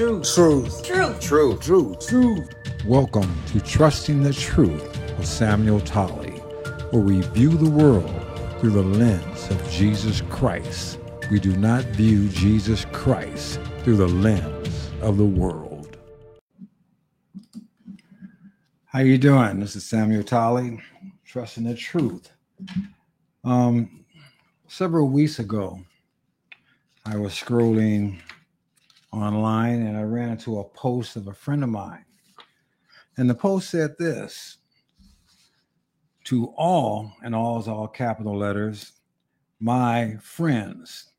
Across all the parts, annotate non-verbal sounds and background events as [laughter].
Truth. Truth. Truth. Truth. Truth. Truth. Welcome to Trusting the Truth with Samuel Tolley, where we view the world through the lens of Jesus Christ. We do not view Jesus Christ through the lens of the world. How you doing? This is Samuel Tolley, Trusting the Truth. Um, several weeks ago, I was scrolling online and I ran into a post of a friend of mine. And the post said this to all, and all is all capital letters, my friends,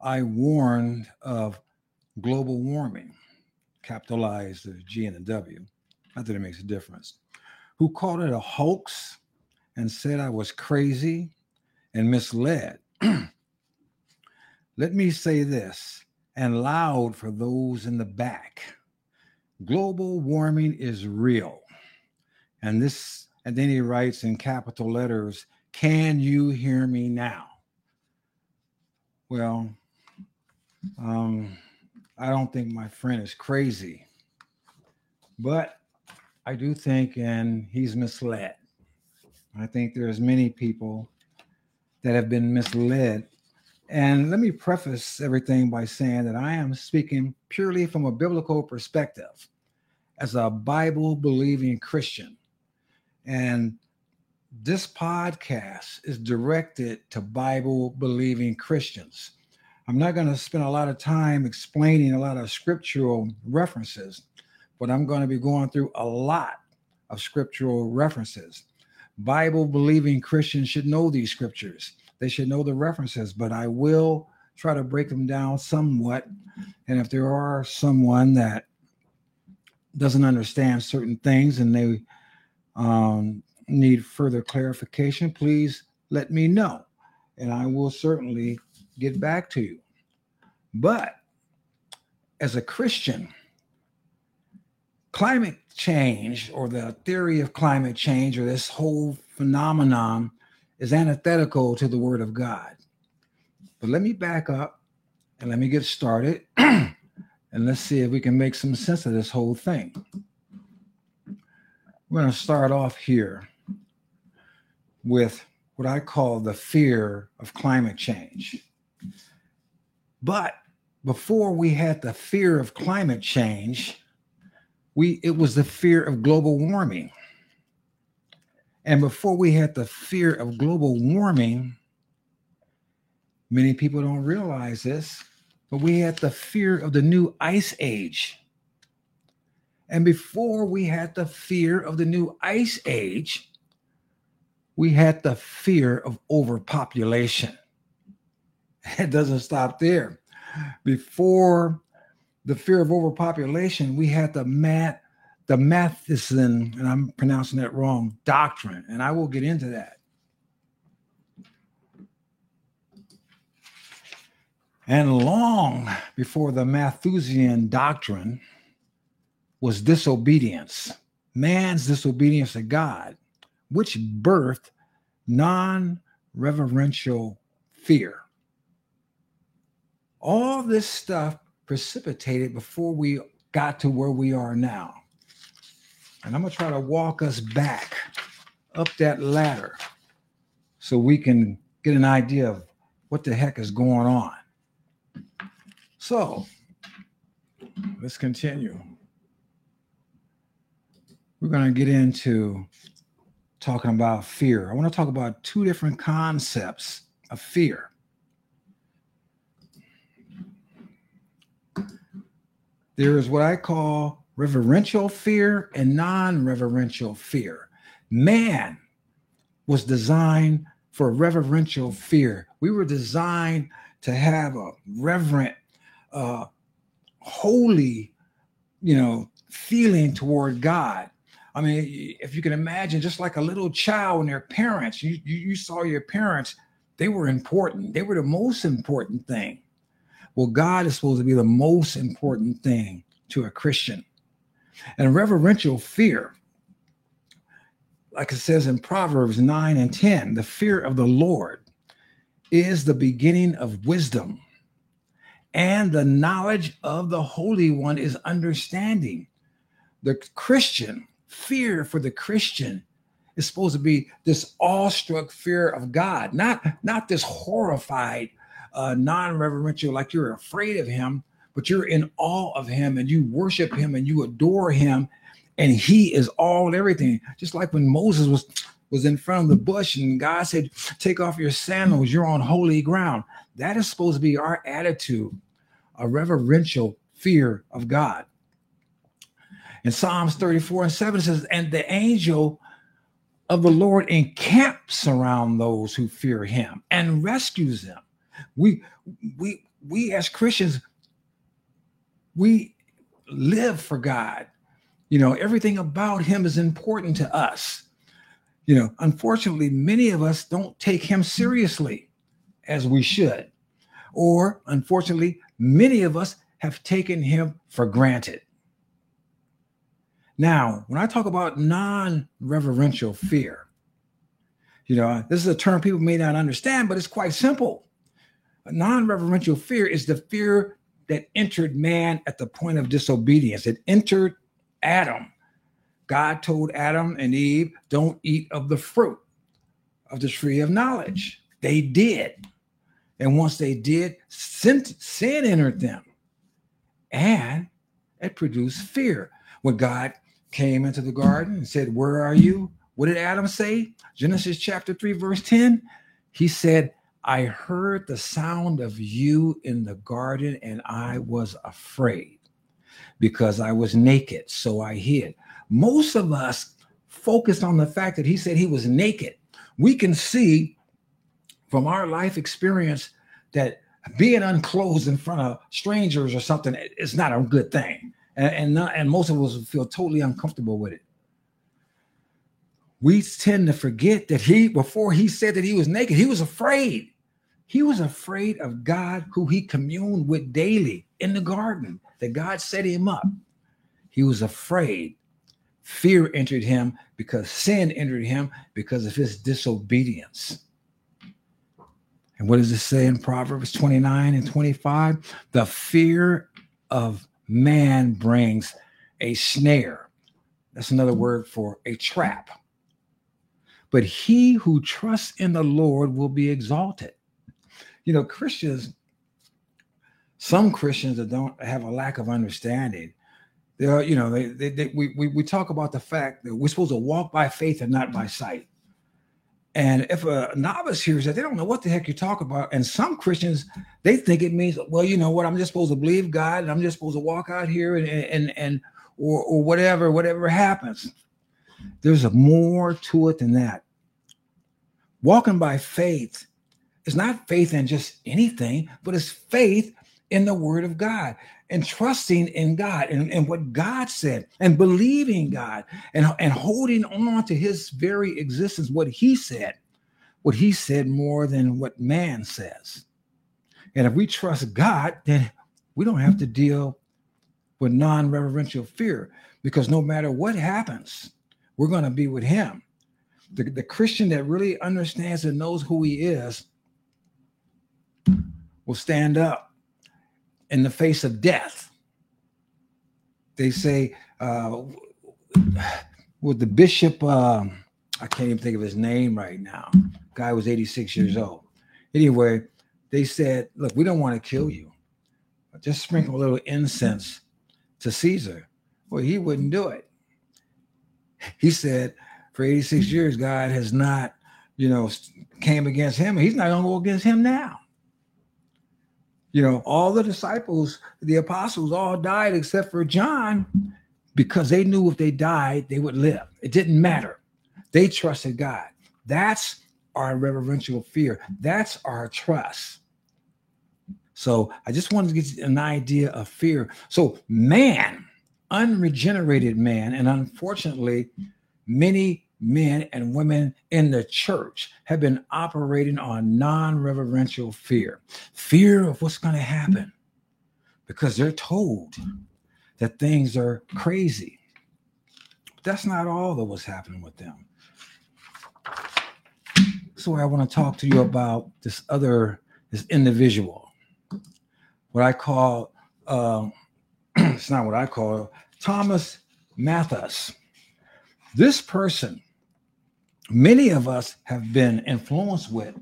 I warned of global warming, capitalized the G and the W. Not that it makes a difference. Who called it a hoax and said I was crazy and misled. [clears throat] Let me say this and loud for those in the back. Global warming is real. And this, and then he writes in capital letters, Can you hear me now? Well, um, I don't think my friend is crazy, but I do think, and he's misled. I think there's many people that have been misled. And let me preface everything by saying that I am speaking purely from a biblical perspective as a Bible believing Christian. And this podcast is directed to Bible believing Christians. I'm not going to spend a lot of time explaining a lot of scriptural references, but I'm going to be going through a lot of scriptural references. Bible believing Christians should know these scriptures, they should know the references, but I will try to break them down somewhat. And if there are someone that doesn't understand certain things and they um, need further clarification, please let me know. And I will certainly get back to you. But as a Christian, climate change or the theory of climate change or this whole phenomenon is antithetical to the word of God. But let me back up and let me get started [clears throat] and let's see if we can make some sense of this whole thing. We're going to start off here with what I call the fear of climate change. But before we had the fear of climate change, we it was the fear of global warming. And before we had the fear of global warming, many people don't realize this, but we had the fear of the new ice age. And before we had the fear of the new ice age, we had the fear of overpopulation. [laughs] It doesn't stop there. Before the fear of overpopulation, we had the mat, the Matheson, and I'm pronouncing that wrong, doctrine, and I will get into that. And long before the Malthusian doctrine was disobedience, man's disobedience to God, which birthed non reverential fear. All this stuff precipitated before we got to where we are now. And I'm going to try to walk us back up that ladder so we can get an idea of what the heck is going on. So let's continue. We're going to get into talking about fear. I want to talk about two different concepts of fear. There is what I call reverential fear and non reverential fear. Man was designed for reverential fear. We were designed to have a reverent, uh, holy, you know, feeling toward God. I mean, if you can imagine, just like a little child and their parents, you, you, you saw your parents, they were important. They were the most important thing. Well, God is supposed to be the most important thing to a Christian. And reverential fear, like it says in Proverbs 9 and 10, the fear of the Lord is the beginning of wisdom, and the knowledge of the Holy One is understanding. The Christian, fear for the Christian is supposed to be this awestruck fear of God, not, not this horrified, uh, non-reverential, like you're afraid of him, but you're in awe of him and you worship him and you adore him, and he is all and everything. Just like when Moses was was in front of the bush and God said, Take off your sandals, you're on holy ground. That is supposed to be our attitude, a reverential fear of God. In Psalms 34 and 7 says, And the angel of the Lord encamps around those who fear him and rescues them. We we we as Christians, we live for God. You know, everything about him is important to us. You know, unfortunately, many of us don't take him seriously as we should. Or unfortunately, many of us have taken him for granted. Now, when I talk about non reverential fear, you know, this is a term people may not understand, but it's quite simple. Non reverential fear is the fear that entered man at the point of disobedience. It entered Adam. God told Adam and Eve, don't eat of the fruit of the tree of knowledge. They did. And once they did, sin, sin entered them and it produced fear. When God came into the garden and said, Where are you? What did Adam say? Genesis chapter 3, verse 10. He said, I heard the sound of you in the garden and I was afraid because I was naked, so I hid. Most of us focused on the fact that he said he was naked. We can see from our life experience that being unclothed in front of strangers or something is not a good thing and and, not, and most of us feel totally uncomfortable with it. We tend to forget that he, before he said that he was naked, he was afraid. He was afraid of God, who he communed with daily in the garden, that God set him up. He was afraid. Fear entered him because sin entered him because of his disobedience. And what does it say in Proverbs 29 and 25? The fear of man brings a snare. That's another word for a trap. But he who trusts in the Lord will be exalted. You know, Christians, some Christians that don't have a lack of understanding, they are, you know, they, they, they we, we, we talk about the fact that we're supposed to walk by faith and not by sight. And if a novice hears that, they don't know what the heck you talk about. And some Christians, they think it means, well, you know what, I'm just supposed to believe God and I'm just supposed to walk out here and and and or or whatever, whatever happens. There's more to it than that. Walking by faith is not faith in just anything, but it's faith in the word of God and trusting in God and, and what God said and believing God and, and holding on to his very existence, what he said, what he said more than what man says. And if we trust God, then we don't have to deal with non reverential fear because no matter what happens, we're going to be with him. The, the Christian that really understands and knows who he is will stand up in the face of death. They say, uh, with the bishop, uh, I can't even think of his name right now. Guy was 86 years old. Anyway, they said, Look, we don't want to kill you. Just sprinkle a little incense to Caesar. Well, he wouldn't do it. He said, For 86 years, God has not, you know, came against him. He's not going to go against him now. You know, all the disciples, the apostles, all died except for John because they knew if they died, they would live. It didn't matter. They trusted God. That's our reverential fear. That's our trust. So I just wanted to get an idea of fear. So, man, unregenerated man, and unfortunately, many men and women in the church have been operating on non reverential fear fear of what's going to happen because they're told that things are crazy. That's not all that was happening with them. So I want to talk to you about this other this individual. what I call, uh, [clears throat] it's not what I call, Thomas Malthus. This person, many of us have been influenced with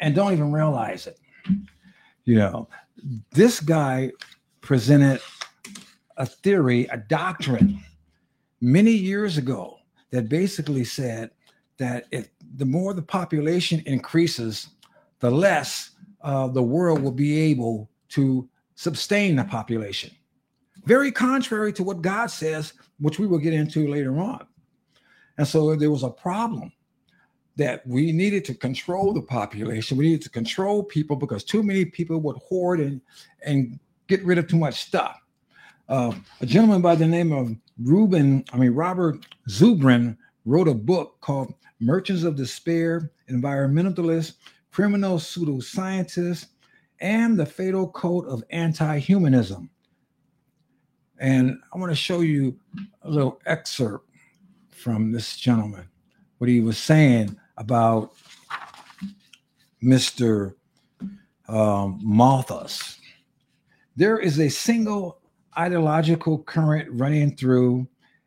and don't even realize it. You know, this guy presented a theory, a doctrine many years ago that basically said that if the more the population increases, the less uh, the world will be able to sustain the population. Very contrary to what God says, which we will get into later on. And so there was a problem that we needed to control the population. We needed to control people because too many people would hoard and, and get rid of too much stuff. Uh, a gentleman by the name of Ruben, I mean, Robert Zubrin wrote a book called Merchants of Despair, Environmentalists, Criminal Pseudoscientists, and the Fatal Code of Anti-Humanism. And I want to show you a little excerpt from this gentleman, what he was saying about Mr. Um, Malthus. There is a single ideological current running through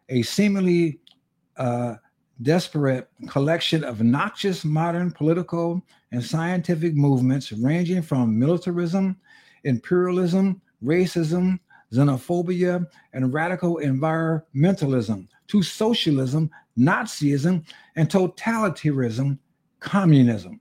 a seemingly uh, desperate collection of noxious modern political and scientific movements ranging from militarism, imperialism, racism, xenophobia, and radical environmentalism to socialism, Nazism, and totalitarianism, communism.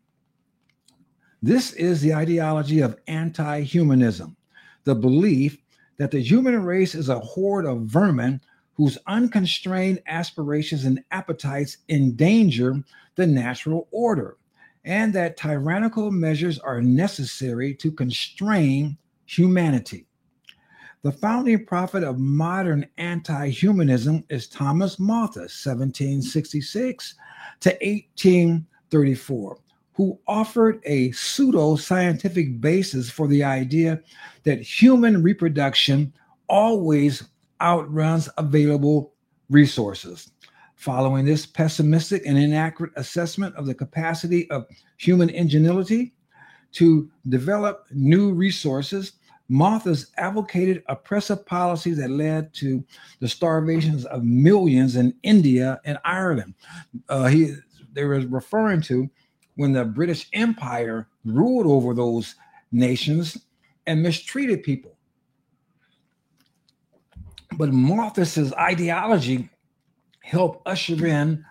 This is the ideology of anti humanism, the belief that the human race is a horde of vermin whose unconstrained aspirations and appetites endanger the natural order, and that tyrannical measures are necessary to constrain humanity. The founding prophet of modern anti humanism is Thomas Malthus, 1766 to 1834, who offered a pseudo scientific basis for the idea that human reproduction always outruns available resources. Following this pessimistic and inaccurate assessment of the capacity of human ingenuity to develop new resources, Malthus advocated oppressive policies that led to the starvations of millions in India and Ireland. Uh, he they were referring to when the British Empire ruled over those nations and mistreated people. But Malthus's ideology helped usher in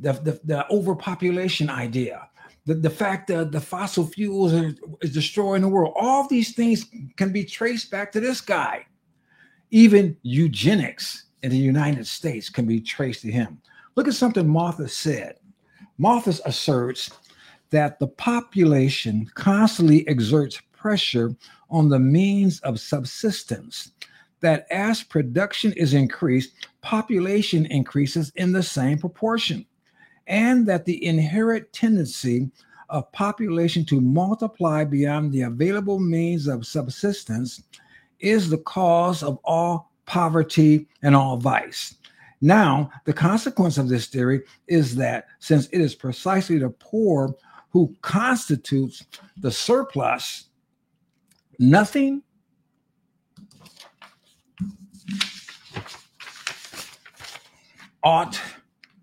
the, the, the overpopulation idea, the, the fact that the fossil fuels are, is destroying the world. All these things can be traced back to this guy. Even eugenics in the United States can be traced to him. Look at something Martha said. Malthus asserts that the population constantly exerts pressure on the means of subsistence that as production is increased, population increases in the same proportion, and that the inherent tendency of population to multiply beyond the available means of subsistence is the cause of all poverty and all vice. Now, the consequence of this theory is that since it is precisely the poor who constitutes the surplus, nothing ought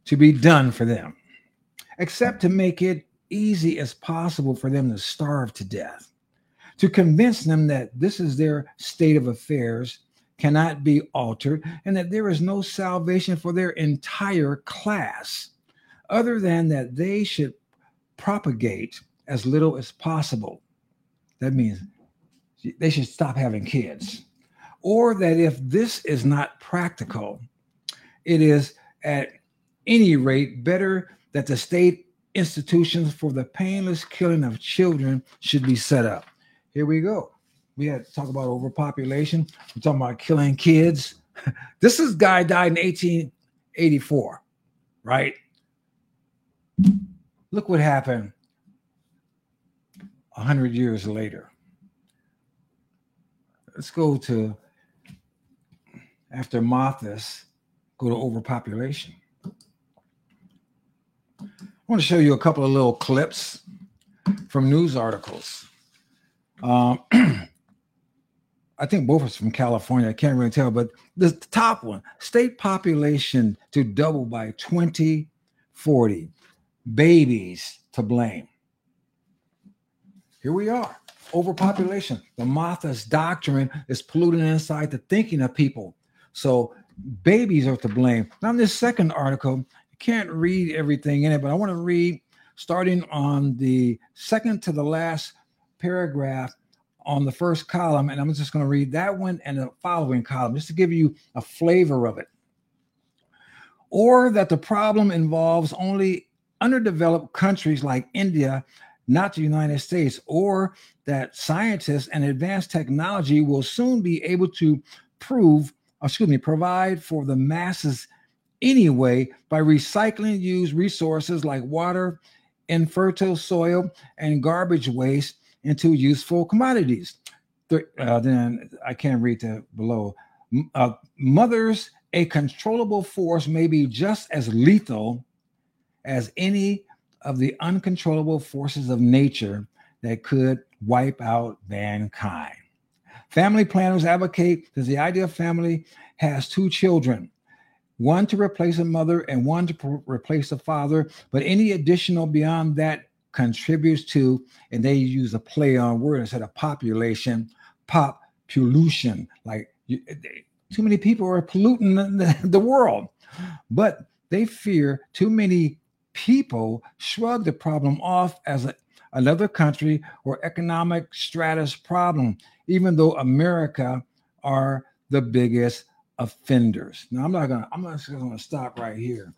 to be done for them, except to make it easy as possible for them to starve to death, to convince them that this is their state of affairs, cannot be altered, and that there is no salvation for their entire class, other than that they should propagate as little as possible. That means they should stop having kids. Or that if this is not practical, it is at any rate better that the state institutions for the painless killing of children should be set up. Here we go. We had to talk about overpopulation. We're talking about killing kids. [laughs] this is guy died in 1884, right? Look what happened a hundred years later. Let's go to after Malthus go to overpopulation. I want to show you a couple of little clips from news articles. Um, [clears throat] I think both are from California. I can't really tell, but the top one state population to double by 2040. Babies to blame. Here we are overpopulation. The Malthus doctrine is polluting inside the thinking of people. So babies are to blame. Now, in this second article, can't read everything in it, but I want to read starting on the second to the last paragraph on the first column, and I'm just going to read that one and the following column just to give you a flavor of it. Or that the problem involves only underdeveloped countries like India, not the United States, or that scientists and advanced technology will soon be able to prove, excuse me, provide for the masses anyway by recycling used resources like water, infertile soil, and garbage waste into useful commodities. Uh, then I can't read that below. Uh, mothers, a controllable force may be just as lethal as any of the uncontrollable forces of nature that could wipe out mankind. Family planners advocate that the ideal family has two children, one to replace a mother and one to replace a father, but any additional beyond that contributes to, and they use a play on word instead of population, pop pollution. Like you, too many people are polluting the, [laughs] the world, but they fear too many people shrug the problem off as a, another country or economic stratus problem, even though America are the biggest offenders. Now I'm not gonna, I'm not gonna stop right here.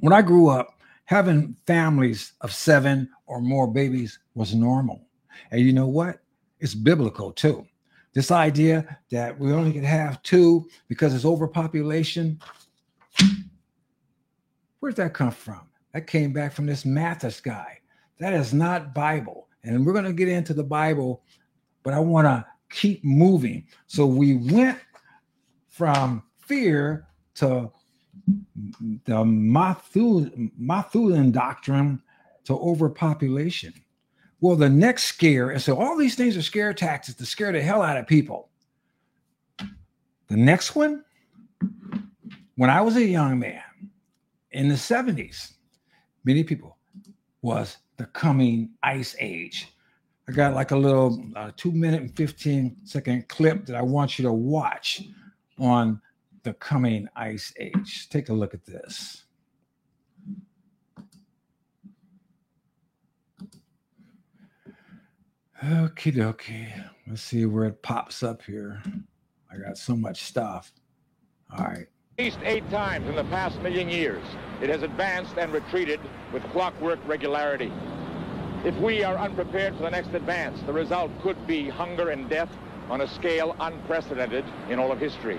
When I grew up, having families of seven or more babies was normal. And you know what? It's biblical too. This idea that we only can have two because it's overpopulation. Where's that come from? That came back from this Malthus guy. That is not Bible. And we're going to get into the Bible, but I want to keep moving. So we went from fear to the Malthusian doctrine to overpopulation. Well, the next scare, and so all these things are scare tactics to scare the hell out of people. The next one, when I was a young man in the 70s, many people was the coming ice age. I got like a little uh, two minute and 15 second clip that I want you to watch on the coming ice age. Take a look at this. Okie dokie. Let's see where it pops up here. I got so much stuff. All right. At least eight times in the past million years, it has advanced and retreated with clockwork regularity. If we are unprepared for the next advance, the result could be hunger and death on a scale unprecedented in all of history.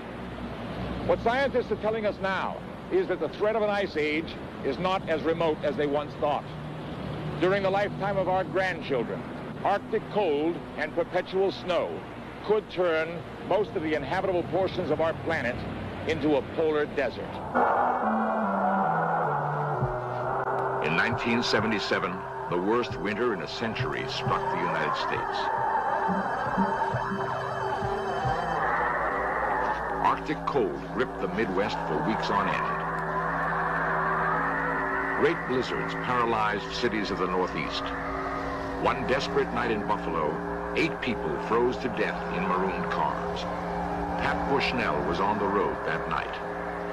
What scientists are telling us now is that the threat of an ice age is not as remote as they once thought. During the lifetime of our grandchildren, Arctic cold and perpetual snow could turn most of the inhabitable portions of our planet into a polar desert. In 1977, the worst winter in a century struck the United States. Arctic cold gripped the Midwest for weeks on end. Great blizzards paralyzed cities of the Northeast. One desperate night in Buffalo, eight people froze to death in marooned cars. Pat Bushnell was on the road that night.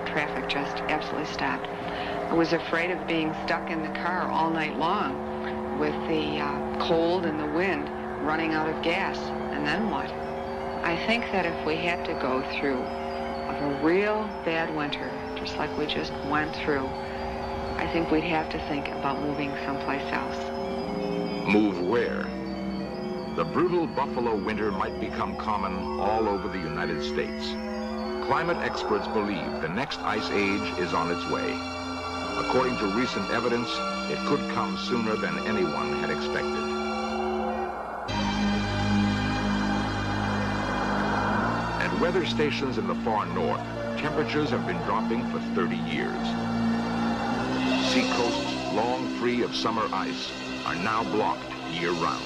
Traffic just absolutely stopped. I was afraid of being stuck in the car all night long with the uh, cold and the wind running out of gas. And then what? I think that if we had to go through a real bad winter, just like we just went through, I think we'd have to think about moving someplace else. Move where? The brutal buffalo winter might become common all over the United States. Climate experts believe the next ice age is on its way. According to recent evidence, it could come sooner than anyone had expected. Weather stations in the far north, temperatures have been dropping for 30 years. Seacoasts, long free of summer ice, are now blocked year-round.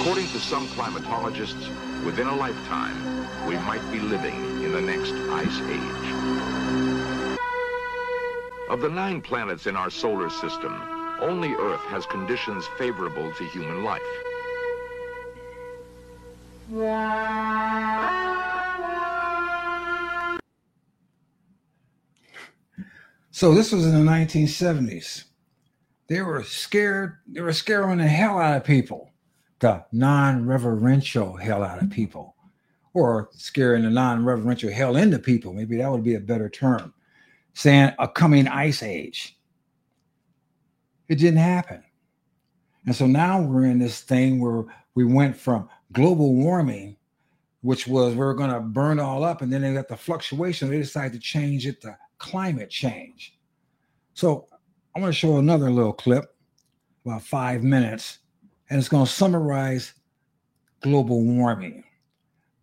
According to some climatologists, within a lifetime, we might be living in the next ice age. Of the nine planets in our solar system, only Earth has conditions favorable to human life. So this was in the 1970s. They were scared. They were scaring the hell out of people, the non-reverential hell out of people, or scaring the non-reverential hell into people. Maybe that would be a better term. Saying a coming ice age. It didn't happen. And so now we're in this thing where we went from global warming, which was we we're going to burn all up, and then they got the fluctuation. They decided to change it to climate change. So I want to show another little clip, about five minutes, and it's going to summarize global warming,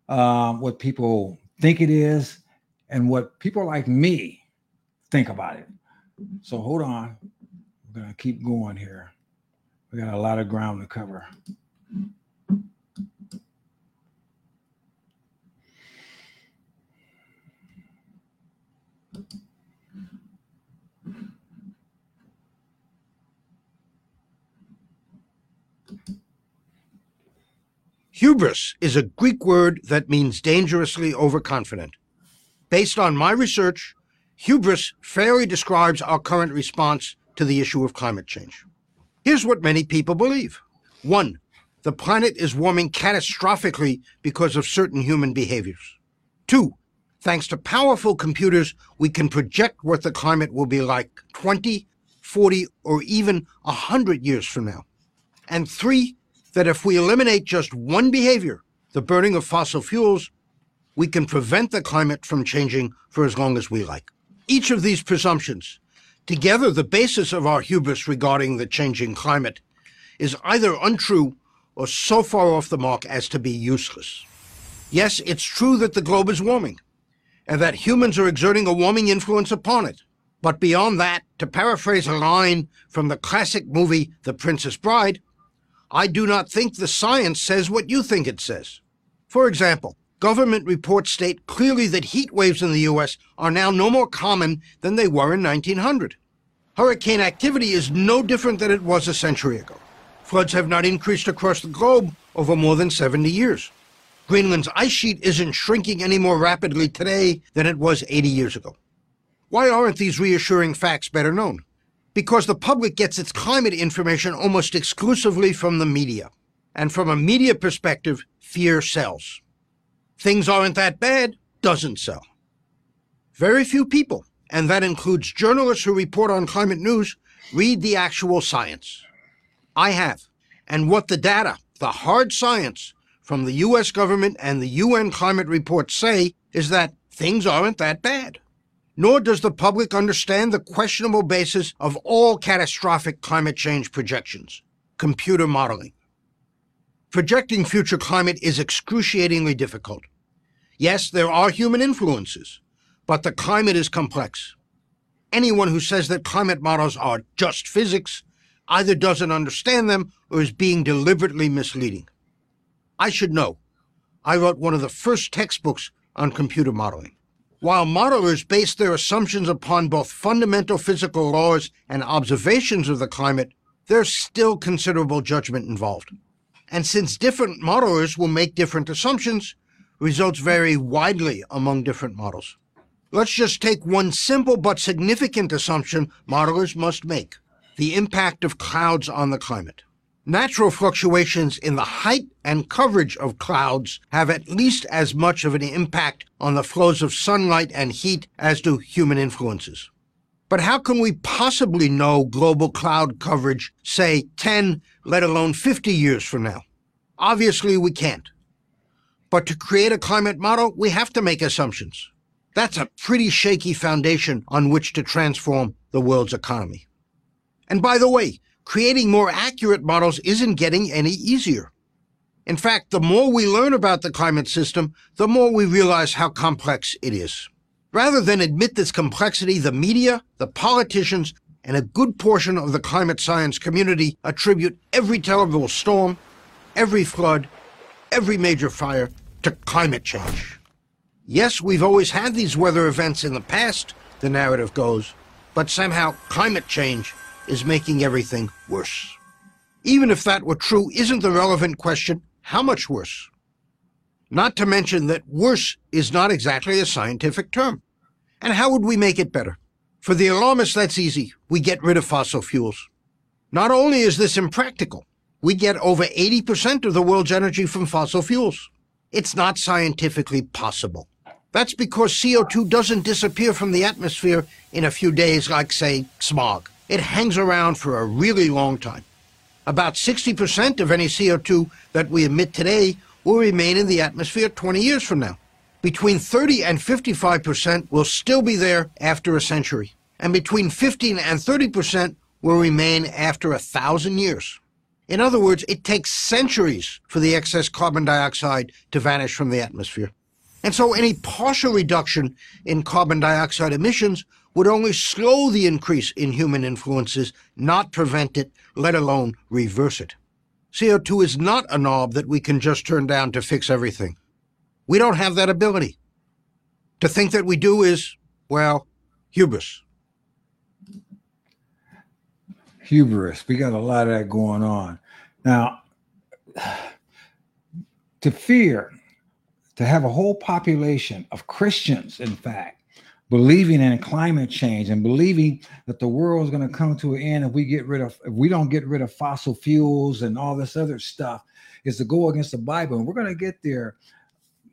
um, what people think it is, and what people like me think about it. So hold on. We're going to keep going here. We got a lot of ground to cover. Hubris is a Greek word that means dangerously overconfident. Based on my research, hubris fairly describes our current response to the issue of climate change. Here's what many people believe. One, the planet is warming catastrophically because of certain human behaviors. Two, thanks to powerful computers, we can project what the climate will be like 20, 40, or even 100 years from now. And three, that if we eliminate just one behavior, the burning of fossil fuels, we can prevent the climate from changing for as long as we like. Each of these presumptions, together the basis of our hubris regarding the changing climate, is either untrue or so far off the mark as to be useless. Yes, it's true that the globe is warming, and that humans are exerting a warming influence upon it. But beyond that, to paraphrase a line from the classic movie The Princess Bride, I do not think the science says what you think it says. For example, government reports state clearly that heat waves in the U.S. are now no more common than they were in 1900. Hurricane activity is no different than it was a century ago. Floods have not increased across the globe over more than 70 years. Greenland's ice sheet isn't shrinking any more rapidly today than it was 80 years ago. Why aren't these reassuring facts better known? Because the public gets its climate information almost exclusively from the media. And from a media perspective, fear sells. Things aren't that bad doesn't sell. Very few people, and that includes journalists who report on climate news, read the actual science. I have. And what the data, the hard science, from the US government and the UN climate report say is that things aren't that bad nor does the public understand the questionable basis of all catastrophic climate change projections computer modeling. Projecting future climate is excruciatingly difficult. Yes, there are human influences, but the climate is complex. Anyone who says that climate models are just physics either doesn't understand them or is being deliberately misleading. I should know. I wrote one of the first textbooks on computer modeling. While modelers base their assumptions upon both fundamental physical laws and observations of the climate, there's still considerable judgment involved. And since different modelers will make different assumptions, results vary widely among different models. Let's just take one simple but significant assumption modelers must make the impact of clouds on the climate. Natural fluctuations in the height and coverage of clouds have at least as much of an impact on the flows of sunlight and heat as do human influences. But how can we possibly know global cloud coverage, say 10, let alone 50 years from now? Obviously, we can't. But to create a climate model, we have to make assumptions. That's a pretty shaky foundation on which to transform the world's economy. And by the way, creating more accurate models isn't getting any easier. In fact, the more we learn about the climate system, the more we realize how complex it is. Rather than admit this complexity, the media, the politicians, and a good portion of the climate science community attribute every terrible storm, every flood, every major fire to climate change. Yes, we've always had these weather events in the past, the narrative goes, but somehow climate change is making everything worse. Even if that were true, isn't the relevant question how much worse? Not to mention that worse is not exactly a scientific term. And how would we make it better? For the alarmists, that's easy. We get rid of fossil fuels. Not only is this impractical, we get over 80% of the world's energy from fossil fuels. It's not scientifically possible. That's because CO2 doesn't disappear from the atmosphere in a few days like, say, smog. It hangs around for a really long time. About 60% of any CO2 that we emit today will remain in the atmosphere 20 years from now. Between 30 and 55% will still be there after a century, and between 15 and 30% will remain after a thousand years. In other words, it takes centuries for the excess carbon dioxide to vanish from the atmosphere. And so any partial reduction in carbon dioxide emissions would only slow the increase in human influences, not prevent it, let alone reverse it. CO2 is not a knob that we can just turn down to fix everything. We don't have that ability. To think that we do is, well, hubris. Hubris. We got a lot of that going on. Now, to fear to have a whole population of Christians, in fact, believing in climate change and believing that the world is going to come to an end if we get rid of if we don't get rid of fossil fuels and all this other stuff is to go against the Bible. And we're going to get there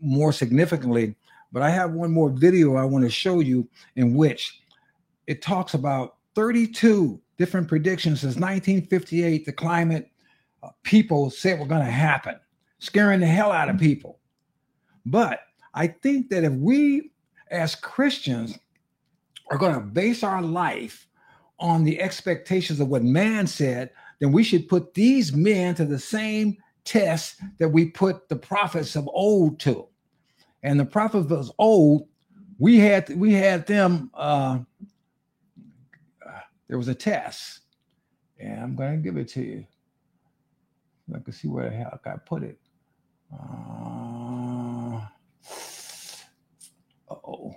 more significantly. But I have one more video I want to show you in which it talks about 32 different predictions since 1958 the climate uh, people said were going to happen, scaring the hell out of people. But I think that if we as Christians are going to base our life on the expectations of what man said, then we should put these men to the same test that we put the prophets of old to. And the prophets of old, we had we had them. Uh, there was a test, and I'm going to give it to you. I can see where the hell I put it. Uh, oh.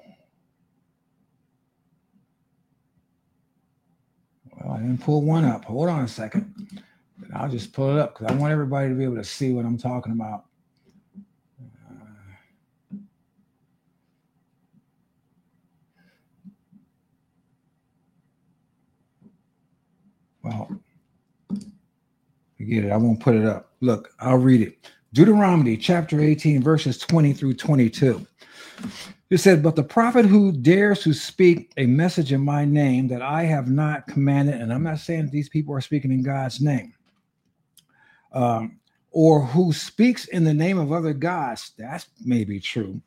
Well, I didn't pull one up. Hold on a second. I'll just pull it up because I want everybody to be able to see what I'm talking about. Uh, well, forget it. I won't put it up. Look, I'll read it. Deuteronomy chapter 18, verses 20 through 22. It said, But the prophet who dares to speak a message in my name that I have not commanded, and I'm not saying these people are speaking in God's name, um, or who speaks in the name of other gods, that may be true,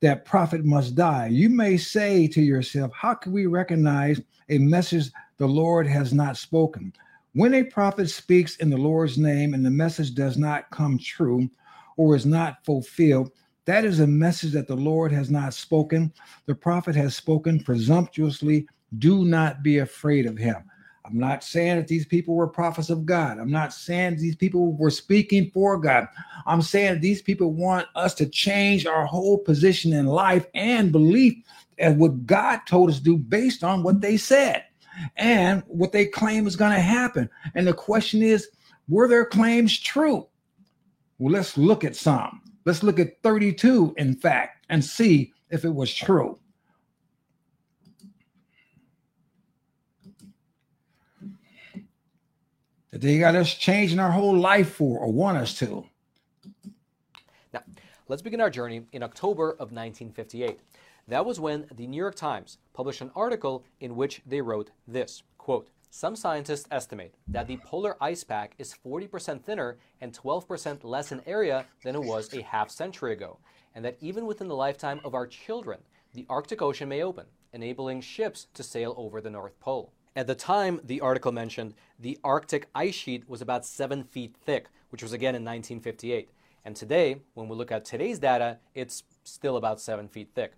that prophet must die. You may say to yourself, How can we recognize a message the Lord has not spoken? When a prophet speaks in the Lord's name and the message does not come true or is not fulfilled, that is a message that the Lord has not spoken. The prophet has spoken presumptuously. Do not be afraid of him. I'm not saying that these people were prophets of God. I'm not saying these people were speaking for God. I'm saying these people want us to change our whole position in life and belief and what God told us to do based on what they said and what they claim is going to happen. And the question is, were their claims true? Well, let's look at some. Let's look at 32, in fact, and see if it was true. That they got us changing our whole life for or want us to. Now, let's begin our journey in October of 1958. That was when the New York Times published an article in which they wrote this quote, Some scientists estimate that the polar ice pack is 40% thinner and 12% less in area than it was a half century ago, and that even within the lifetime of our children, the Arctic Ocean may open, enabling ships to sail over the North Pole. At the time, the article mentioned the Arctic ice sheet was about seven feet thick, which was again in 1958. And today, when we look at today's data, it's still about seven feet thick.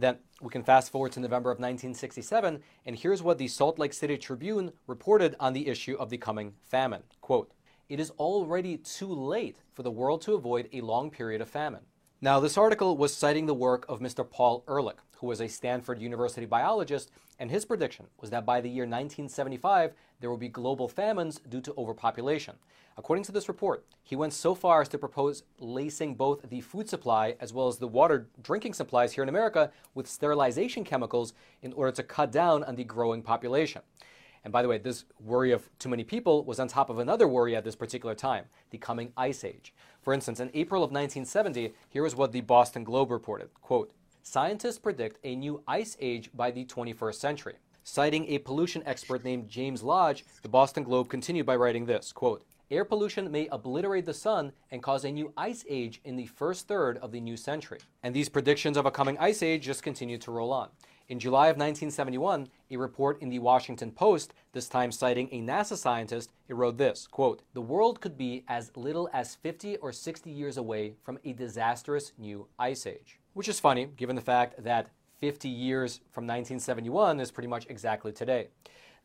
Then we can fast forward to November of 1967, and here's what the Salt Lake City Tribune reported on the issue of the coming famine. Quote, it is already too late for the world to avoid a long period of famine. Now, this article was citing the work of Mr. Paul Ehrlich, who was a Stanford University biologist, and his prediction was that by the year 1975, there will be global famines due to overpopulation. According to this report, he went so far as to propose lacing both the food supply as well as the water drinking supplies here in America with sterilization chemicals in order to cut down on the growing population. And by the way, this worry of too many people was on top of another worry at this particular time the coming ice age. For instance, in April of 1970, here is what the Boston Globe reported quote, Scientists predict a new ice age by the 21st century. Citing a pollution expert named James Lodge, the Boston Globe continued by writing this quote, Air pollution may obliterate the sun and cause a new ice age in the first third of the new century. And these predictions of a coming ice age just continue to roll on. In July of 1971, a report in the Washington Post, this time citing a NASA scientist, it wrote this, quote, "The world could be as little as 50 or 60 years away from a disastrous new ice age." Which is funny given the fact that 50 years from 1971 is pretty much exactly today.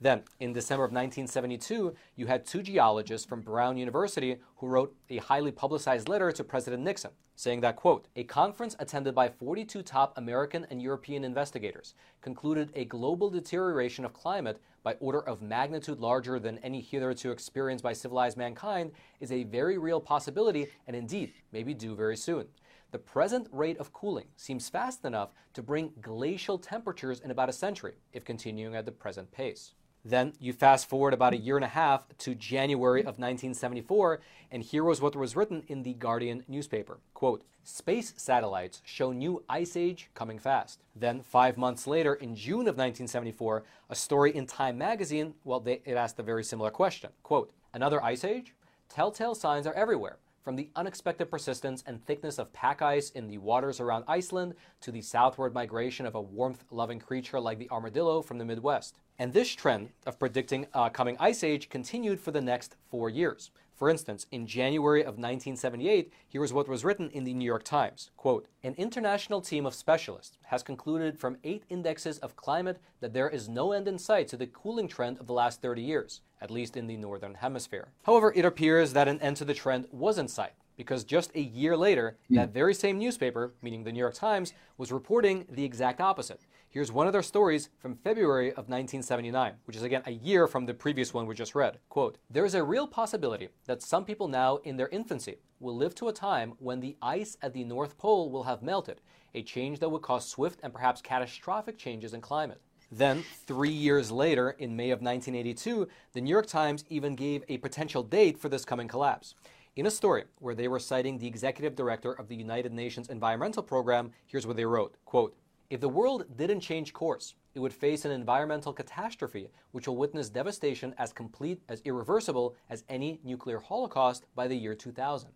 Then, in December of 1972, you had two geologists from Brown University who wrote a highly publicized letter to President Nixon, saying that, quote, a conference attended by 42 top American and European investigators concluded a global deterioration of climate by order of magnitude larger than any hitherto experienced by civilized mankind is a very real possibility and indeed may be due very soon. The present rate of cooling seems fast enough to bring glacial temperatures in about a century if continuing at the present pace. Then you fast forward about a year and a half to January of 1974, and here was what was written in the Guardian newspaper. Quote, Space satellites show new ice age coming fast. Then, five months later, in June of 1974, a story in Time magazine, well, they, it asked a very similar question. Quote, Another ice age? Telltale signs are everywhere from the unexpected persistence and thickness of pack ice in the waters around Iceland to the southward migration of a warmth loving creature like the armadillo from the Midwest. And this trend of predicting a coming ice age continued for the next four years. For instance, in January of 1978, here is what was written in the New York Times. Quote, An international team of specialists has concluded from eight indexes of climate that there is no end in sight to the cooling trend of the last 30 years at least in the Northern Hemisphere. However, it appears that an end to the trend was in sight because just a year later, mm. that very same newspaper, meaning the New York Times, was reporting the exact opposite. Here's one of their stories from February of 1979, which is again a year from the previous one we just read. Quote, There is a real possibility that some people now in their infancy will live to a time when the ice at the North Pole will have melted, a change that would cause swift and perhaps catastrophic changes in climate. Then, three years later, in May of 1982, the New York Times even gave a potential date for this coming collapse. In a story where they were citing the executive director of the United Nations Environmental Program, here's what they wrote quote, If the world didn't change course, it would face an environmental catastrophe which will witness devastation as complete, as irreversible as any nuclear holocaust by the year 2000.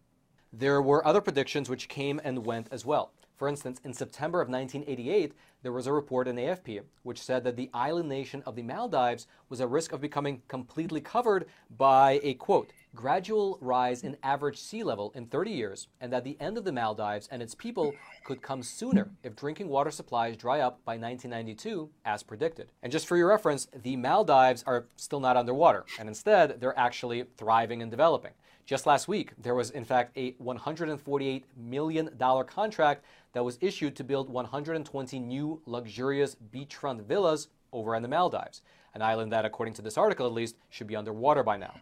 There were other predictions which came and went as well. For instance, in September of 1988, there was a report in AFP which said that the island nation of the Maldives was at risk of becoming completely covered by a quote, gradual rise in average sea level in 30 years, and that the end of the Maldives and its people could come sooner if drinking water supplies dry up by 1992, as predicted. And just for your reference, the Maldives are still not underwater, and instead, they're actually thriving and developing. Just last week, there was, in fact, a $148 million contract that was issued to build 120 new luxurious beachfront villas over in the Maldives, an island that, according to this article at least, should be underwater by now.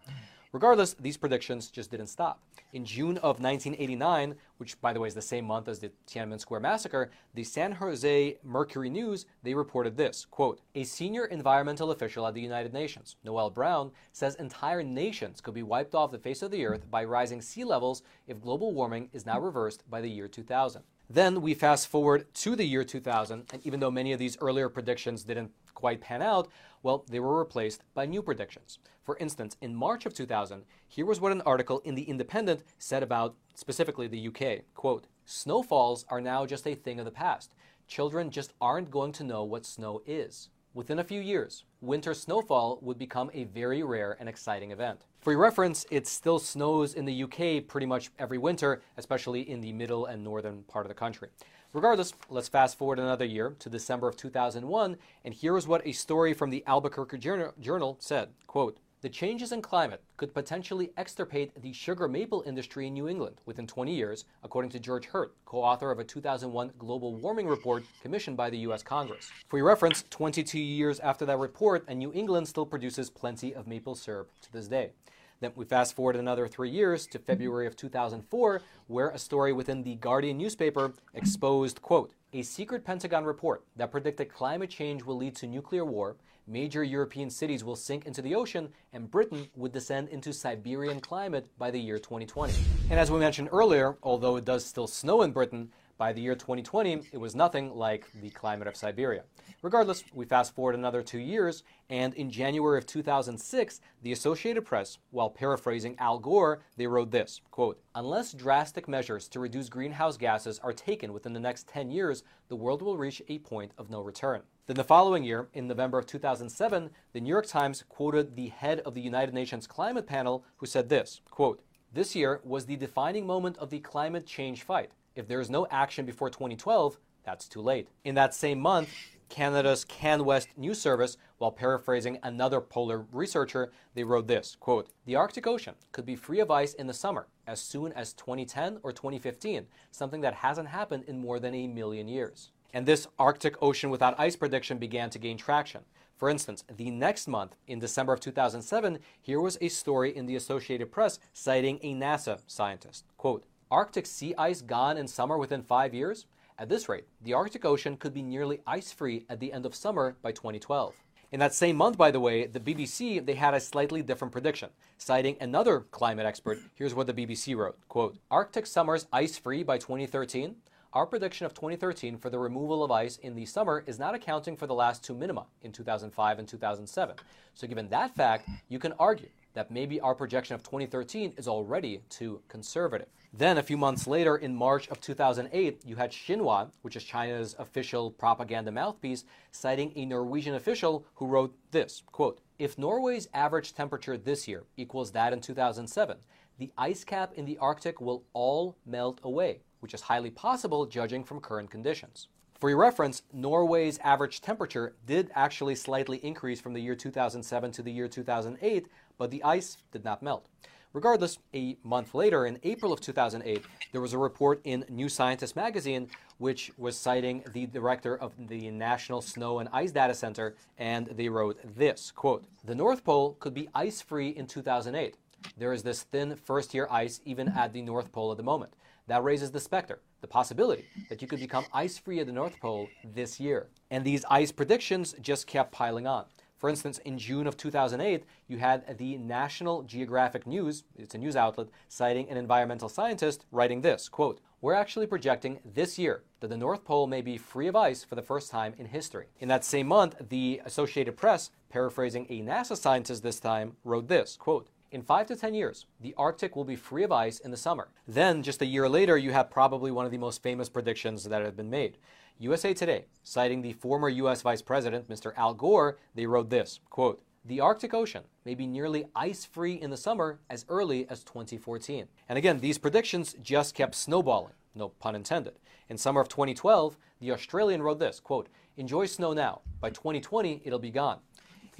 Regardless, these predictions just didn't stop. In June of 1989, which by the way is the same month as the Tiananmen Square massacre, the San Jose Mercury News, they reported this, quote, "A senior environmental official at the United Nations, Noel Brown, says entire nations could be wiped off the face of the earth by rising sea levels if global warming is not reversed by the year 2000." Then we fast forward to the year 2000, and even though many of these earlier predictions didn't quite pan out, well, they were replaced by new predictions. For instance, in March of 2000, here was what an article in The Independent said about specifically the UK. Quote, Snowfalls are now just a thing of the past. Children just aren't going to know what snow is. Within a few years, winter snowfall would become a very rare and exciting event. For your reference, it still snows in the UK pretty much every winter, especially in the middle and northern part of the country. Regardless, let's fast forward another year to December of 2001, and here is what a story from the Albuquerque Journal said, quote, The changes in climate could potentially extirpate the sugar maple industry in New England within 20 years, according to George Hurtt, co author of a 2001 global warming report commissioned by the U.S. Congress. For your reference, 22 years after that report, and New England still produces plenty of maple syrup to this day. Then we fast forward another three years to February of 2004, where a story within the Guardian newspaper exposed, quote, a secret Pentagon report that predicted climate change will lead to nuclear war, major European cities will sink into the ocean, and Britain would descend into Siberian climate by the year 2020. And as we mentioned earlier, although it does still snow in Britain, by the year 2020, it was nothing like the climate of Siberia. Regardless, we fast forward another two years, and in January of 2006, the Associated Press, while paraphrasing Al Gore, they wrote this quote, Unless drastic measures to reduce greenhouse gases are taken within the next 10 years, the world will reach a point of no return. Then the following year, in November of 2007, the New York Times quoted the head of the United Nations Climate Panel, who said this quote, This year was the defining moment of the climate change fight. If there is no action before 2012, that's too late. In that same month, Canada's CanWest News Service, while paraphrasing another polar researcher, they wrote this quote, The Arctic Ocean could be free of ice in the summer as soon as 2010 or 2015, something that hasn't happened in more than a million years. And this Arctic Ocean without ice prediction began to gain traction. For instance, the next month, in December of 2007, here was a story in the Associated Press citing a NASA scientist. Quote, Arctic sea ice gone in summer within five years? At this rate, the Arctic Ocean could be nearly ice free at the end of summer by 2012. In that same month, by the way, the BBC they had a slightly different prediction, citing another climate expert. Here's what the BBC wrote: "Quote: Arctic summers ice free by 2013. Our prediction of 2013 for the removal of ice in the summer is not accounting for the last two minima in 2005 and 2007. So, given that fact, you can argue that maybe our projection of 2013 is already too conservative. Then, a few months later, in March of 2008, you had Xinhua, which is China's official propaganda mouthpiece, citing a Norwegian official who wrote this quote, If Norway's average temperature this year equals that in 2007, the ice cap in the Arctic will all melt away, which is highly possible judging from current conditions. For your reference, Norway's average temperature did actually slightly increase from the year 2007 to the year 2008, but the ice did not melt. Regardless, a month later, in April of 2008, there was a report in New Scientist magazine which was citing the director of the National Snow and Ice Data Center, and they wrote this quote, The North Pole could be ice free in 2008. There is this thin first year ice even at the North Pole at the moment. That raises the specter, the possibility that you could become ice free at the North Pole this year. And these ice predictions just kept piling on. For instance, in June of 2008, you had the National Geographic News, it's a news outlet, citing an environmental scientist writing this quote, We're actually projecting this year that the North Pole may be free of ice for the first time in history. In that same month, the Associated Press, paraphrasing a NASA scientist this time, wrote this quote, in five to 10 years, the Arctic will be free of ice in the summer. Then, just a year later, you have probably one of the most famous predictions that have been made. USA Today, citing the former US Vice President, Mr. Al Gore, they wrote this quote, the Arctic Ocean may be nearly ice free in the summer as early as 2014. And again, these predictions just kept snowballing, no pun intended. In summer of 2012, the Australian wrote this quote, Enjoy snow now. By 2020, it'll be gone.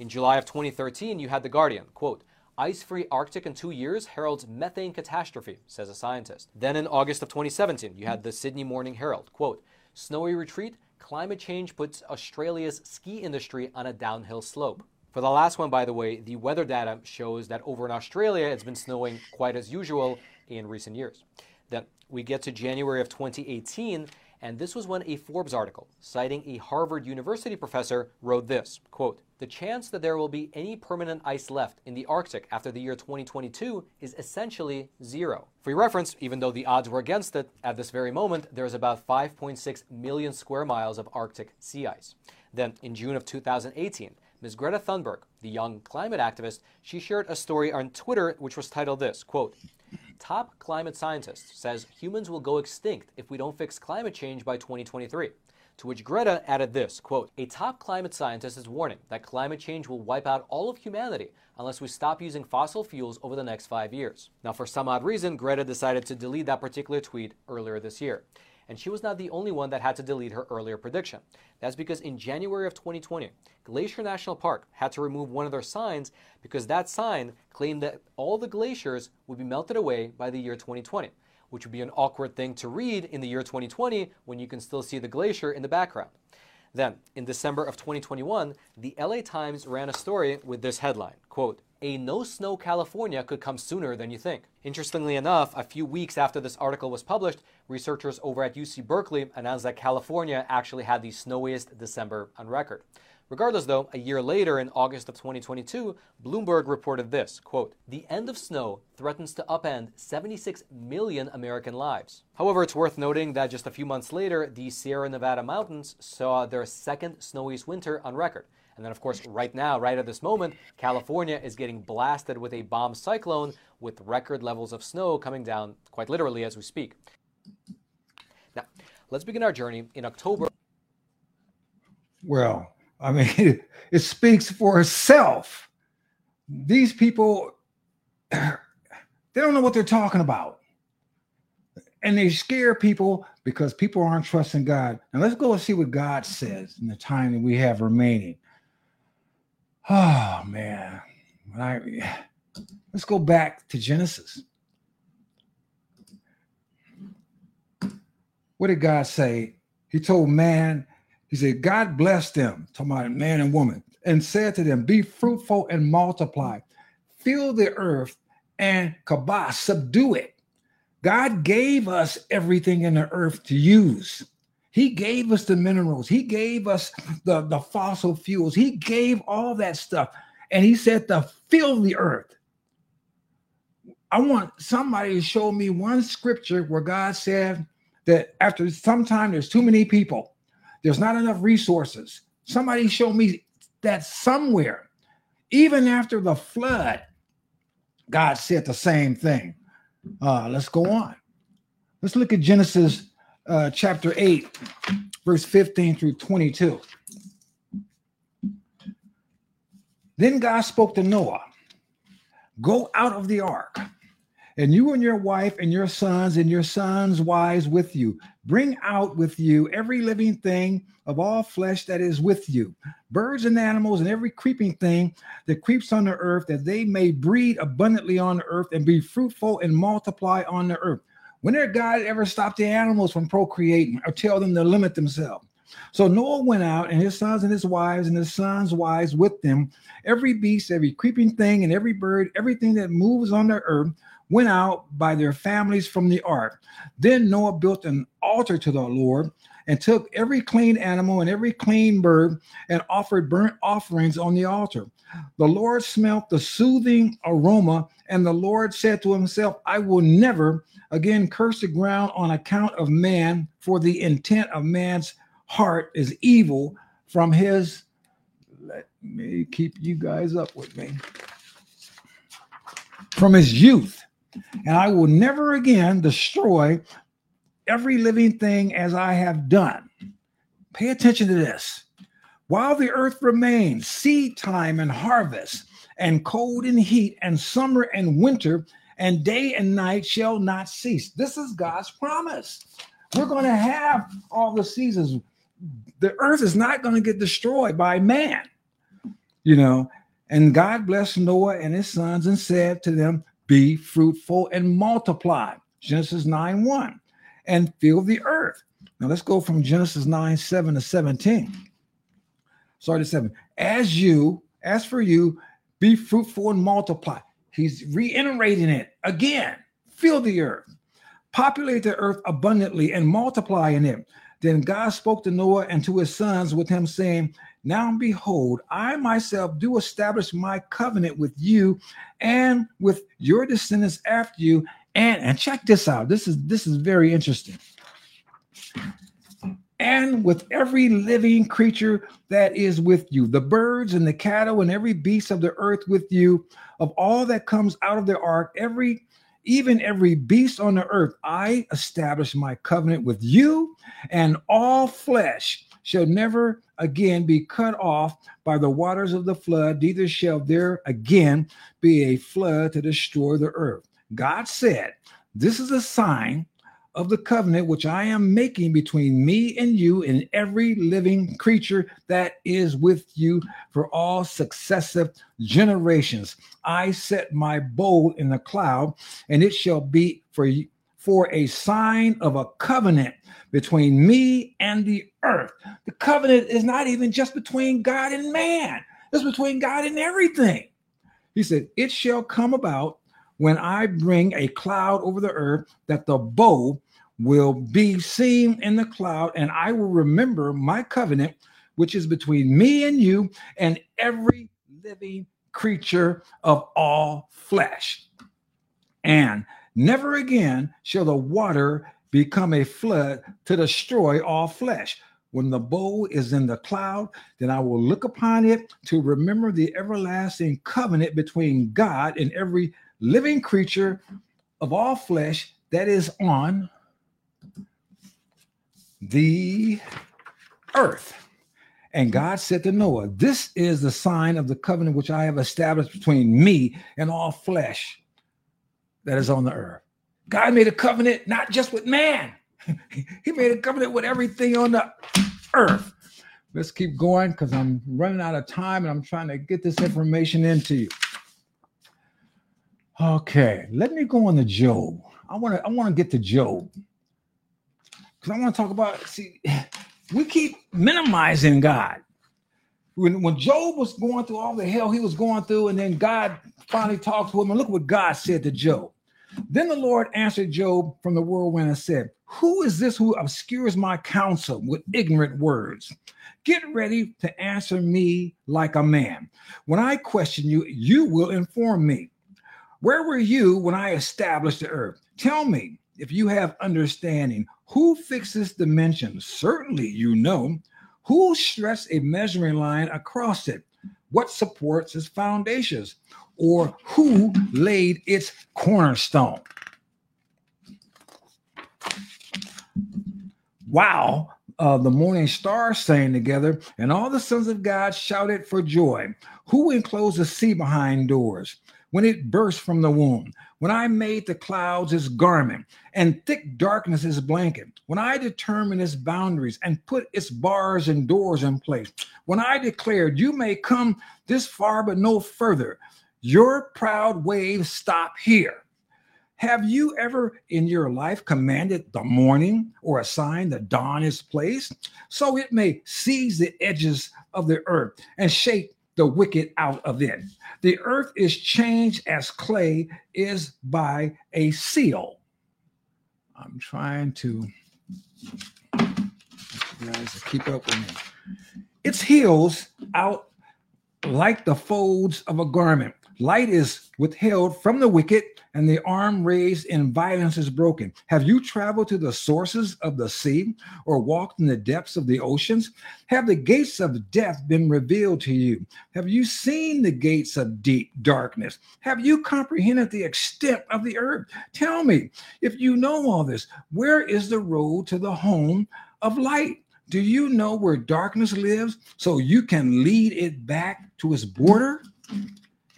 In July of 2013, you had The Guardian, quote, Ice free Arctic in two years heralds methane catastrophe, says a scientist. Then in August of 2017, you had the Sydney Morning Herald, quote, Snowy retreat, climate change puts Australia's ski industry on a downhill slope. For the last one, by the way, the weather data shows that over in Australia, it's been snowing quite as usual in recent years. Then we get to January of 2018, and this was when a Forbes article, citing a Harvard University professor, wrote this quote, The chance that there will be any permanent ice left in the Arctic after the year 2022 is essentially zero. For your reference, even though the odds were against it, at this very moment, there is about 5.6 million square miles of Arctic sea ice. Then, in June of 2018, Ms. Greta Thunberg, the young climate activist, she shared a story on Twitter which was titled this quote, top climate scientist says humans will go extinct if we don't fix climate change by 2023. To which Greta added this quote, A top climate scientist is warning that climate change will wipe out all of humanity unless we stop using fossil fuels over the next five years. Now, for some odd reason, Greta decided to delete that particular tweet earlier this year. And she was not the only one that had to delete her earlier prediction. That's because in January of 2020, Glacier National Park had to remove one of their signs because that sign claimed that all the glaciers would be melted away by the year 2020, which would be an awkward thing to read in the year 2020 when you can still see the glacier in the background. Then, in December of 2021, the LA Times ran a story with this headline, quote, a no snow California could come sooner than you think. Interestingly enough, a few weeks after this article was published, researchers over at UC Berkeley announced that California actually had the snowiest December on record. Regardless, though, a year later, in August of 2022, Bloomberg reported this quote, The end of snow threatens to upend 76 million American lives. However, it's worth noting that just a few months later, the Sierra Nevada mountains saw their second snowiest winter on record. And then, of course, right now, right at this moment, California is getting blasted with a bomb cyclone with record levels of snow coming down quite literally as we speak. Now, let's begin our journey in October. Well, I mean, [laughs] it speaks for itself. These people, [clears throat] they don't know what they're talking about. And they scare people because people aren't trusting God. Now let's go and see what God says in the time that we have remaining. [sighs] Oh man. I, [sighs] let's go back to Genesis. What did God say? He told man, he said, God blessed them, talking about man and woman, and said to them, Be fruitful and multiply, fill the earth and kabah, subdue it. God gave us everything in the earth to use. He gave us the minerals. He gave us the, the fossil fuels. He gave all that stuff. And he said to fill the earth. I want somebody to show me one scripture where God said that after some time there's too many people there's not enough resources. Somebody show me that somewhere, even after the flood, God said the same thing. Uh, let's go on. Let's look at Genesis uh, chapter 8, verse 15 through 22. Then God spoke to Noah Go out of the ark and you and your wife and your sons and your sons' wives with you. Bring out with you every living thing of all flesh that is with you, birds and animals, and every creeping thing that creeps on the earth, that they may breed abundantly on the earth and be fruitful and multiply on the earth. When did God ever stop the animals from procreating or tell them to limit themselves? So Noah went out, and his sons and his wives and his sons' wives with them, every beast, every creeping thing, and every bird, everything that moves on the earth went out by their families from the ark. Then Noah built an altar to the Lord and took every clean animal and every clean bird and offered burnt offerings on the altar. The Lord smelt the soothing aroma, and the Lord said to himself, I will never again curse the ground on account of man, for the intent of man's heart is evil from his. Let me keep you guys up with me. From his youth and I will never again destroy every living thing as I have done. Pay attention to this. While the earth remains, seed time and harvest, and cold and heat, and summer and winter, and day and night shall not cease. This is God's promise. We're going to have all the seasons. The earth is not going to get destroyed by man, you know. And God blessed Noah and his sons and said to them, be fruitful and multiply. Genesis 9 1. And fill the earth. Now let's go from Genesis 9 7 to 17. Sorry to 7. As you, as for you, be fruitful and multiply. He's reiterating it again. Fill the earth, populate the earth abundantly, and multiply in it. Then God spoke to Noah and to his sons with him, saying, now behold, I myself do establish my covenant with you and with your descendants after you. And, and check this out. This is this is very interesting. And with every living creature that is with you, the birds and the cattle and every beast of the earth with you, of all that comes out of the ark, every even every beast on the earth, I establish my covenant with you and all flesh shall never again be cut off by the waters of the flood, neither shall there again be a flood to destroy the earth. God said, This is a sign of the covenant which I am making between me and you and every living creature that is with you for all successive generations. I set my bowl in the cloud, and it shall be for you for a sign of a covenant between me and the earth. The covenant is not even just between God and man, it's between God and everything. He said, It shall come about when I bring a cloud over the earth that the bow will be seen in the cloud, and I will remember my covenant, which is between me and you and every living creature of all flesh. And never again shall the water become a flood to destroy all flesh. When the bow is in the cloud, then I will look upon it to remember the everlasting covenant between God and every living creature of all flesh that is on the earth. And God said to Noah, This is the sign of the covenant which I have established between me and all flesh that is on the earth. God made a covenant not just with man, [laughs] he made a covenant with everything on the earth. Let's keep going because I'm running out of time and I'm trying to get this information into you. Okay, let me go on to Job. I want to I want to get to Job because I want to talk about. See, [sighs] we keep minimizing God. When when Job was going through all the hell he was going through, and then God finally talked to him, and look what God said to Job. Then the Lord answered Job from the whirlwind and said, Who is this who obscures my counsel with ignorant words? Get ready to answer me like a man. When I question you, you will inform me. Where were you when I established the earth? Tell me if you have understanding. Who fixes dimensions? Certainly you know. Who stretched a measuring line across it? What supports its foundations? Or who laid its cornerstone? Wow, uh, the morning stars sang together, and all the sons of God shouted for joy. Who enclosed the sea behind doors? when it burst from the womb, when I made the clouds its garment and thick darkness its blanket, when I determined its boundaries and put its bars and doors in place, when I declared, You may come this far, but no further, your proud waves stop here. Have you ever in your life commanded the morning or assigned the dawn its place so it may seize the edges of the earth and shake the wicked out of it. The earth is changed as clay is by a seal. I'm trying to guys keep up with me. Its heels out like the folds of a garment. Light is withheld from the wicked, and the arm raised in violence is broken. Have you traveled to the sources of the sea or walked in the depths of the oceans? Have the gates of death been revealed to you? Have you seen the gates of deep darkness? Have you comprehended the extent of the earth? Tell me, if you know all this, where is the road to the home of light? Do you know where darkness lives so you can lead it back to its border?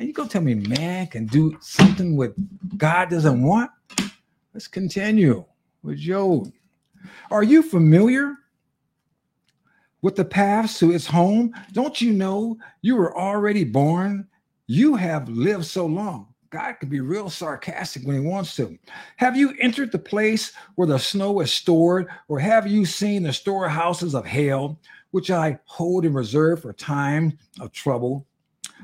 And you go tell me man can do something what God doesn't want? Let's continue with Job. Are you familiar with the paths to its home? Don't you know you were already born? You have lived so long. God can be real sarcastic when he wants to. Have you entered the place where the snow is stored, or have you seen the storehouses of hail, which I hold in reserve for time of trouble?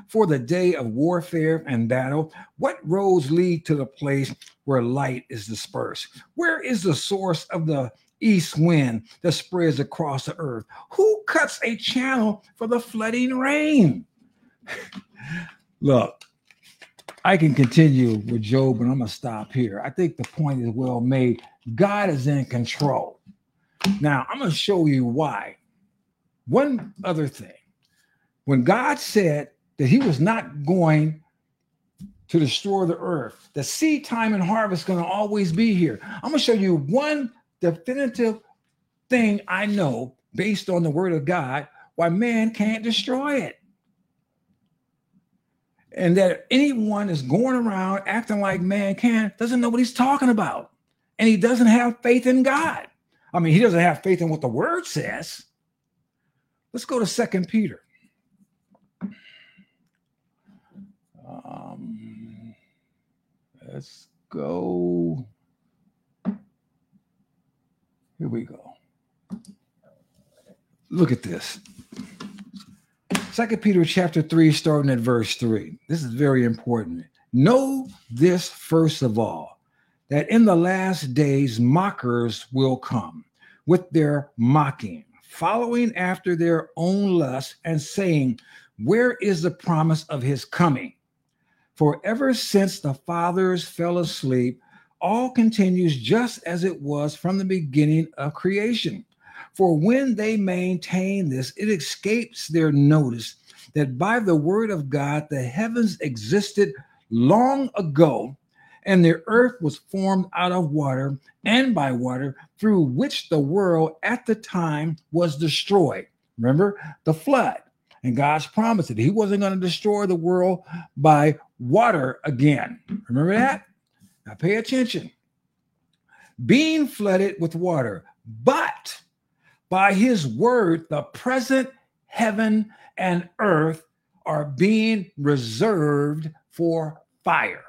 For the day of warfare and battle? What roads lead to the place where light is dispersed? Where is the source of the east wind that spreads across the earth? Who cuts a channel for the flooding rain? [laughs] Look, I can continue with Job, but I'm going to stop here. I think the point is well made. God is in control. Now, I'm going to show you why. One other thing. When God said, that he was not going to destroy the earth. The seed time and harvest going to always be here. I'm going to show you one definitive thing I know based on the word of God why man can't destroy it. And that anyone is going around acting like man can doesn't know what he's talking about. and he doesn't have faith in God. I mean, he doesn't have faith in what the word says. Let's go to Second Peter. Let's go. Here we go. Look at this. Second Peter chapter 3, starting at verse 3. This is very important. Know this first of all, that in the last days mockers will come with their mocking, following after their own lust, and saying, Where is the promise of his coming? For ever since the fathers fell asleep, all continues just as it was from the beginning of creation. For when they maintain this, it escapes their notice that by the word of God the heavens existed long ago, and the earth was formed out of water and by water, through which the world at the time was destroyed. Remember the flood. And God's promised that He wasn't going to destroy the world by water again. Remember that? Now pay attention. Being flooded with water, but by His word, the present heaven and earth are being reserved for fire.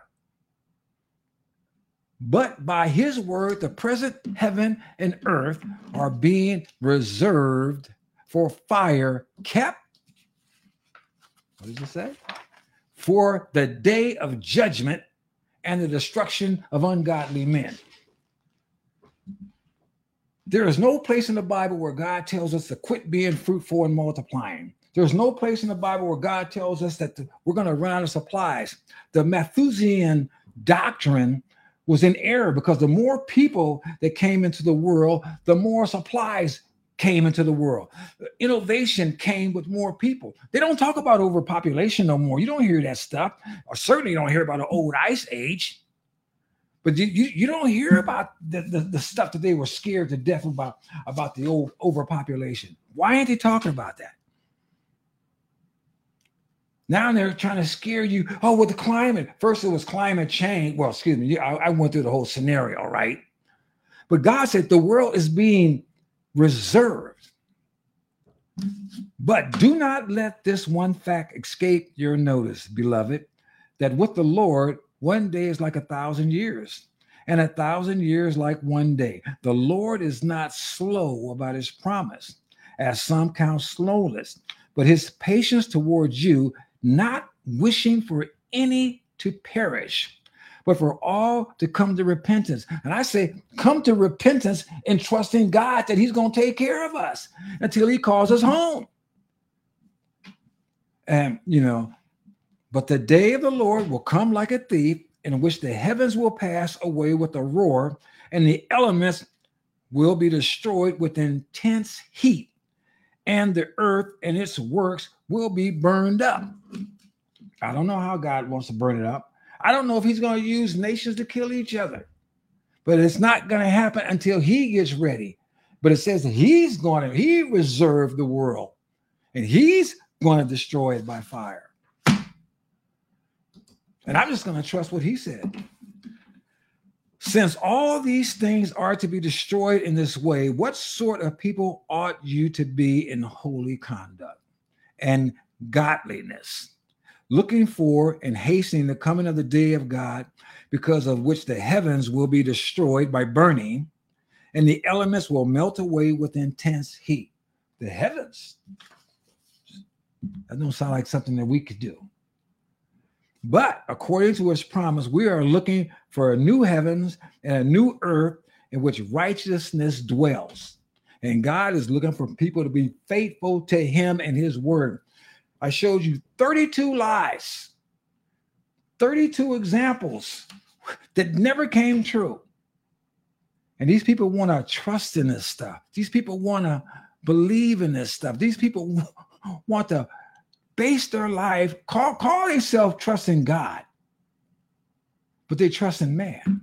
But by his word, the present heaven and earth are being reserved for fire, kept. What does it say? For the day of judgment and the destruction of ungodly men. There is no place in the Bible where God tells us to quit being fruitful and multiplying. There's no place in the Bible where God tells us that we're going to run out of supplies. The Malthusian doctrine was in error because the more people that came into the world, the more supplies came into the world. Innovation came with more people. They don't talk about overpopulation no more. You don't hear that stuff, or certainly you don't hear about an old ice age. But you, you, you don't hear about the, the, the, stuff that they were scared to death about, about the old overpopulation. Why aren't they talking about that? Now they're trying to scare you. Oh, with the climate. First, it was climate change. Well, excuse me. I, I went through the whole scenario, right? But God said the world is being reserved. But do not let this one fact escape your notice, beloved, that with the Lord, one day is like a thousand years, and a thousand years like one day. The Lord is not slow about his promise, as some count slowness, but his patience towards you not wishing for any to perish, but for all to come to repentance. And I say, come to repentance and trust in God that He's going to take care of us until He calls us home. And, you know, but the day of the Lord will come like a thief, in which the heavens will pass away with a roar, and the elements will be destroyed with intense heat, and the earth and its works will be burned up. I don't know how God wants to burn it up. I don't know if he's going to use nations to kill each other, but it's not going to happen until he gets ready. But it says he's going to, he reserved the world and he's going to destroy it by fire. And I'm just going to trust what he said. Since all these things are to be destroyed in this way, what sort of people ought you to be in holy conduct and godliness? Looking for and hastening the coming of the day of God, because of which the heavens will be destroyed by burning, and the elements will melt away with intense heat. The heavens. That don't sound like something that we could do. But according to his promise, we are looking for a new heavens and a new earth in which righteousness dwells. And God is looking for people to be faithful to him and his word. I showed you 32 lies, 32 examples that never came true. And these people want to trust in this stuff. These people want to believe in this stuff. These people [laughs] want to base their life, call, call themselves trusting God, but they trust in man.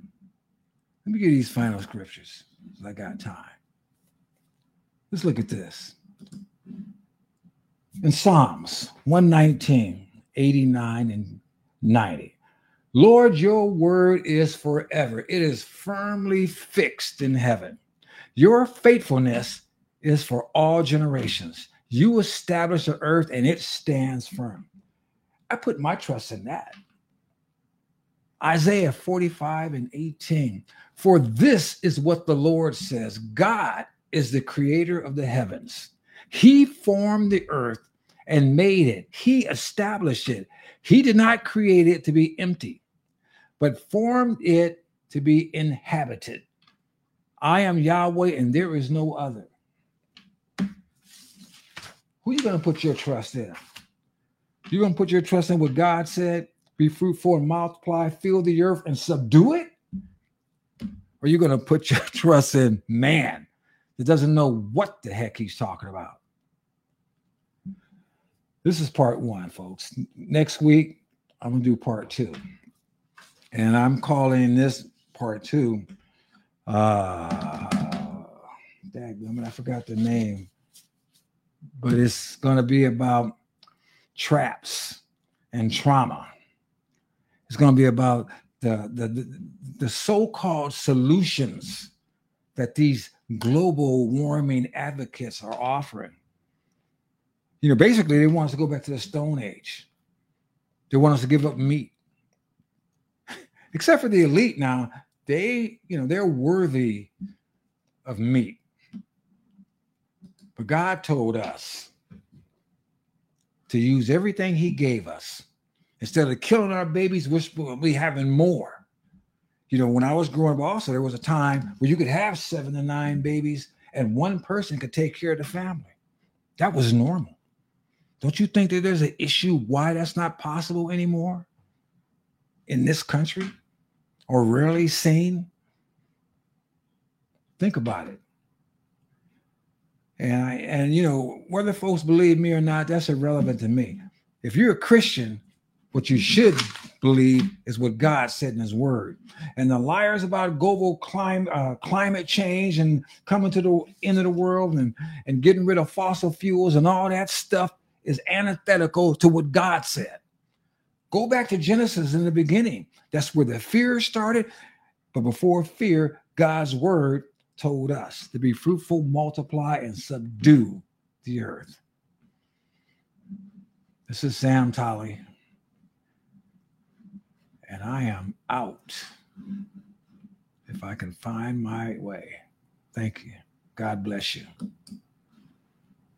Let me get these final scriptures. I got time. Let's look at this in Psalms 119, 89, and 90. Lord, your word is forever. It is firmly fixed in heaven. Your faithfulness is for all generations. You establish the earth and it stands firm. I put my trust in that. Isaiah 45 and 18. For this is what the Lord says God is the creator of the heavens. He formed the earth and made it, He established it. He did not create it to be empty, but formed it to be inhabited. I am Yahweh and there is no other. Who are you going to put your trust in? You're going to put your trust in what God said be fruitful and multiply, fill the earth and subdue it? Or are you going to put your [laughs] trust in man that doesn't know what the heck he's talking about? This is part one, folks. Next week, I'm going to do part two. And I'm calling this part two. Uh, mean, I forgot the name. But it's going to be about traps and trauma. It's going to be about the, the, the, the so-called solutions that these global warming advocates are offering you know, basically they want us to go back to the Stone Age. They want us to give up meat. [laughs] Except for the elite now, they, you know, they're worthy of meat. But God told us to use everything He gave us. Instead of killing our babies, we're supposed to be having more. You know, when I was growing up, also, there was a time where you could have seven to nine babies and one person could take care of the family. That was normal. Don't you think that there's an issue why that's not possible anymore in this country or rarely seen? Think about it. And I, and you know whether folks believe me or not, that's irrelevant to me. If you're a Christian, what you should believe is what God said in His Word. And the liars about global clim- uh, climate change and coming to the end of the world and and getting rid of fossil fuels and all that stuff is antithetical to what God said. Go back to Genesis in the beginning. That's where the fear started. But before fear, God's word told us to be fruitful, multiply, and subdue the earth. This is Sam Tolley, and I am out if I can find my way. Thank you. God bless you.